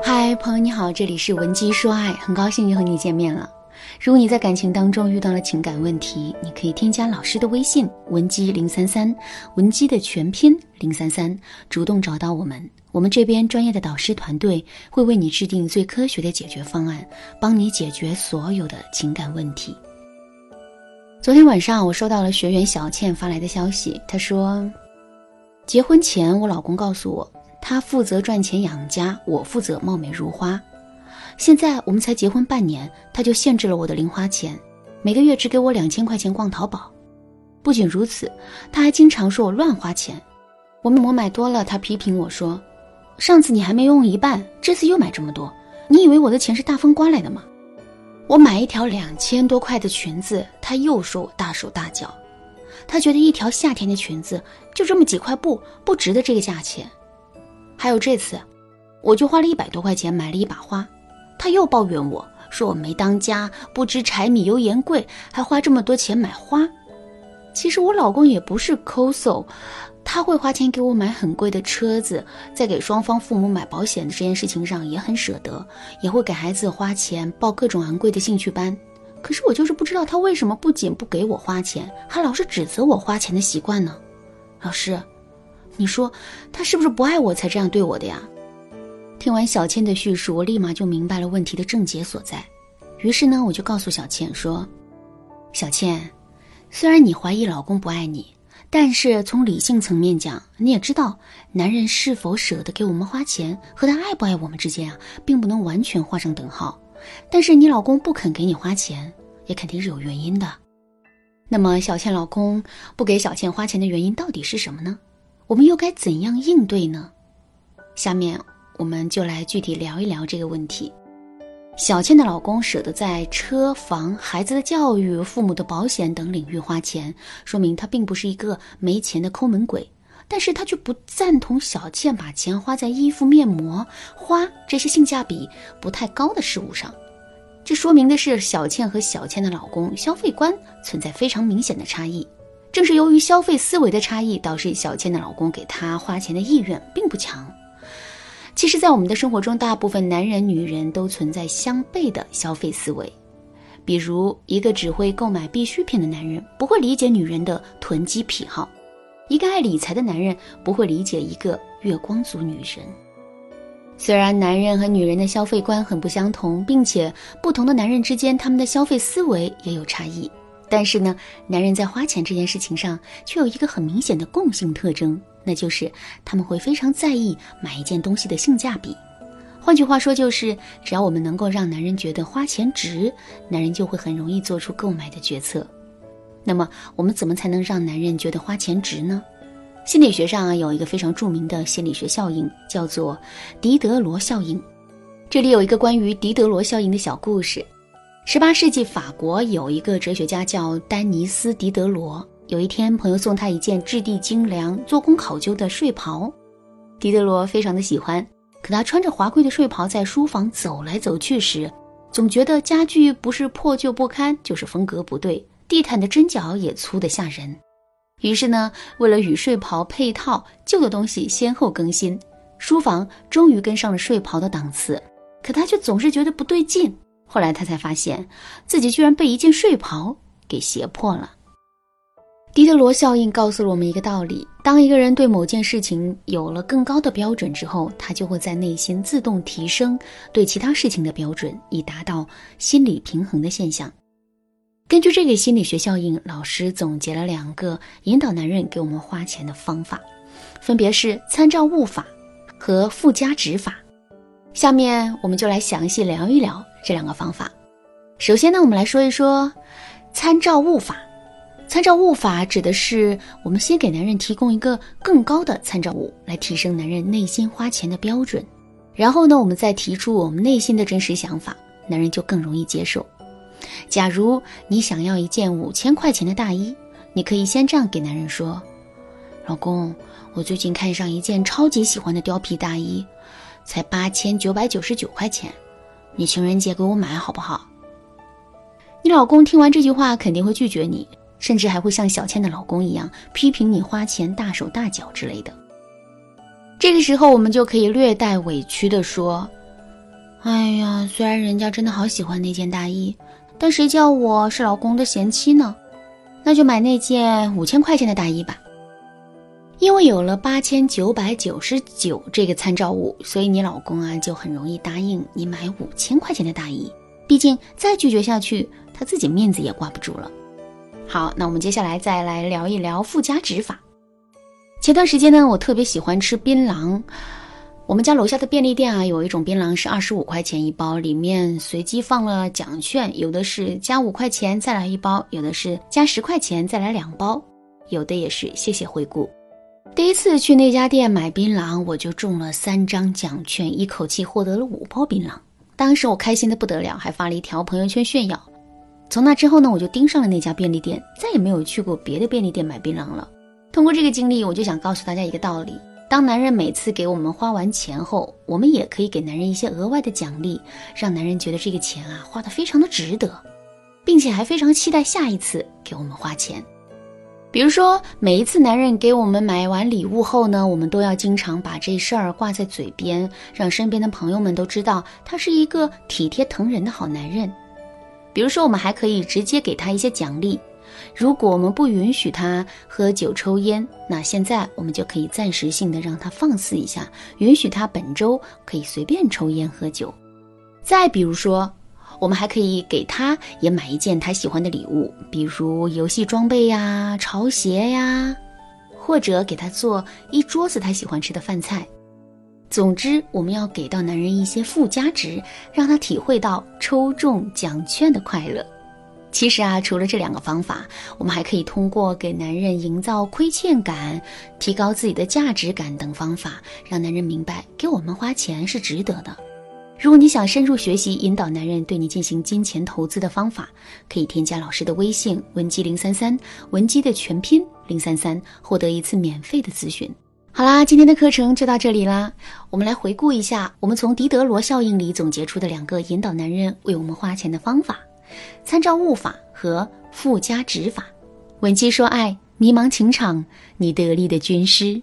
嗨，朋友你好，这里是文姬说爱，很高兴又和你见面了。如果你在感情当中遇到了情感问题，你可以添加老师的微信文姬零三三，文姬的全拼零三三，主动找到我们，我们这边专业的导师团队会为你制定最科学的解决方案，帮你解决所有的情感问题。昨天晚上我收到了学员小倩发来的消息，她说，结婚前我老公告诉我。他负责赚钱养家，我负责貌美如花。现在我们才结婚半年，他就限制了我的零花钱，每个月只给我两千块钱逛淘宝。不仅如此，他还经常说我乱花钱。我面膜买多了，他批评我说：“上次你还没用一半，这次又买这么多，你以为我的钱是大风刮来的吗？”我买一条两千多块的裙子，他又说我大手大脚。他觉得一条夏天的裙子就这么几块布，不值得这个价钱。还有这次，我就花了一百多块钱买了一把花，他又抱怨我说我没当家，不知柴米油盐贵，还花这么多钱买花。其实我老公也不是抠搜，他会花钱给我买很贵的车子，在给双方父母买保险的这件事情上也很舍得，也会给孩子花钱报各种昂贵的兴趣班。可是我就是不知道他为什么不仅不给我花钱，还老是指责我花钱的习惯呢？老师。你说他是不是不爱我才这样对我的呀？听完小倩的叙述，我立马就明白了问题的症结所在。于是呢，我就告诉小倩说：“小倩，虽然你怀疑老公不爱你，但是从理性层面讲，你也知道，男人是否舍得给我们花钱和他爱不爱我们之间啊，并不能完全画上等号。但是你老公不肯给你花钱，也肯定是有原因的。那么，小倩老公不给小倩花钱的原因到底是什么呢？”我们又该怎样应对呢？下面我们就来具体聊一聊这个问题。小倩的老公舍得在车房、孩子的教育、父母的保险等领域花钱，说明他并不是一个没钱的抠门鬼。但是他却不赞同小倩把钱花在衣服、面膜、花这些性价比不太高的事物上。这说明的是小倩和小倩的老公消费观存在非常明显的差异。正是由于消费思维的差异，导致小倩的老公给她花钱的意愿并不强。其实，在我们的生活中，大部分男人、女人都存在相悖的消费思维。比如，一个只会购买必需品的男人，不会理解女人的囤积癖好；一个爱理财的男人，不会理解一个月光族女人。虽然男人和女人的消费观很不相同，并且不同的男人之间，他们的消费思维也有差异。但是呢，男人在花钱这件事情上却有一个很明显的共性特征，那就是他们会非常在意买一件东西的性价比。换句话说，就是只要我们能够让男人觉得花钱值，男人就会很容易做出购买的决策。那么，我们怎么才能让男人觉得花钱值呢？心理学上啊，有一个非常著名的心理学效应，叫做狄德罗效应。这里有一个关于狄德罗效应的小故事。十八世纪法国有一个哲学家叫丹尼斯·狄德罗。有一天，朋友送他一件质地精良、做工考究的睡袍，狄德罗非常的喜欢。可他穿着华贵的睡袍在书房走来走去时，总觉得家具不是破旧不堪，就是风格不对，地毯的针脚也粗得吓人。于是呢，为了与睡袍配套，旧的东西先后更新，书房终于跟上了睡袍的档次。可他却总是觉得不对劲。后来他才发现，自己居然被一件睡袍给胁迫了。狄德罗效应告诉了我们一个道理：当一个人对某件事情有了更高的标准之后，他就会在内心自动提升对其他事情的标准，以达到心理平衡的现象。根据这个心理学效应，老师总结了两个引导男人给我们花钱的方法，分别是参照物法和附加值法。下面我们就来详细聊一聊。这两个方法，首先呢，我们来说一说参照物法。参照物法指的是我们先给男人提供一个更高的参照物，来提升男人内心花钱的标准，然后呢，我们再提出我们内心的真实想法，男人就更容易接受。假如你想要一件五千块钱的大衣，你可以先这样给男人说：“老公，我最近看上一件超级喜欢的貂皮大衣，才八千九百九十九块钱。”你情人节给我买好不好？你老公听完这句话肯定会拒绝你，甚至还会像小倩的老公一样批评你花钱大手大脚之类的。这个时候，我们就可以略带委屈的说：“哎呀，虽然人家真的好喜欢那件大衣，但谁叫我是老公的贤妻呢？那就买那件五千块钱的大衣吧。因为有了八千九百九十九这个参照物，所以你老公啊就很容易答应你买五千块钱的大衣。毕竟再拒绝下去，他自己面子也挂不住了。好，那我们接下来再来聊一聊附加值法。前段时间呢，我特别喜欢吃槟榔。我们家楼下的便利店啊，有一种槟榔是二十五块钱一包，里面随机放了奖券，有的是加五块钱再来一包，有的是加十块钱再来两包，有的也是谢谢惠顾。一次去那家店买槟榔，我就中了三张奖券，一口气获得了五包槟榔。当时我开心的不得了，还发了一条朋友圈炫耀。从那之后呢，我就盯上了那家便利店，再也没有去过别的便利店买槟榔了。通过这个经历，我就想告诉大家一个道理：当男人每次给我们花完钱后，我们也可以给男人一些额外的奖励，让男人觉得这个钱啊花的非常的值得，并且还非常期待下一次给我们花钱。比如说，每一次男人给我们买完礼物后呢，我们都要经常把这事儿挂在嘴边，让身边的朋友们都知道他是一个体贴疼人的好男人。比如说，我们还可以直接给他一些奖励。如果我们不允许他喝酒抽烟，那现在我们就可以暂时性的让他放肆一下，允许他本周可以随便抽烟喝酒。再比如说。我们还可以给他也买一件他喜欢的礼物，比如游戏装备呀、潮鞋呀，或者给他做一桌子他喜欢吃的饭菜。总之，我们要给到男人一些附加值，让他体会到抽中奖券的快乐。其实啊，除了这两个方法，我们还可以通过给男人营造亏欠感、提高自己的价值感等方法，让男人明白给我们花钱是值得的。如果你想深入学习引导男人对你进行金钱投资的方法，可以添加老师的微信文姬零三三，文姬的全拼零三三，获得一次免费的咨询。好啦，今天的课程就到这里啦。我们来回顾一下，我们从狄德罗效应里总结出的两个引导男人为我们花钱的方法：参照物法和附加值法。文姬说爱，迷茫情场，你得力的军师。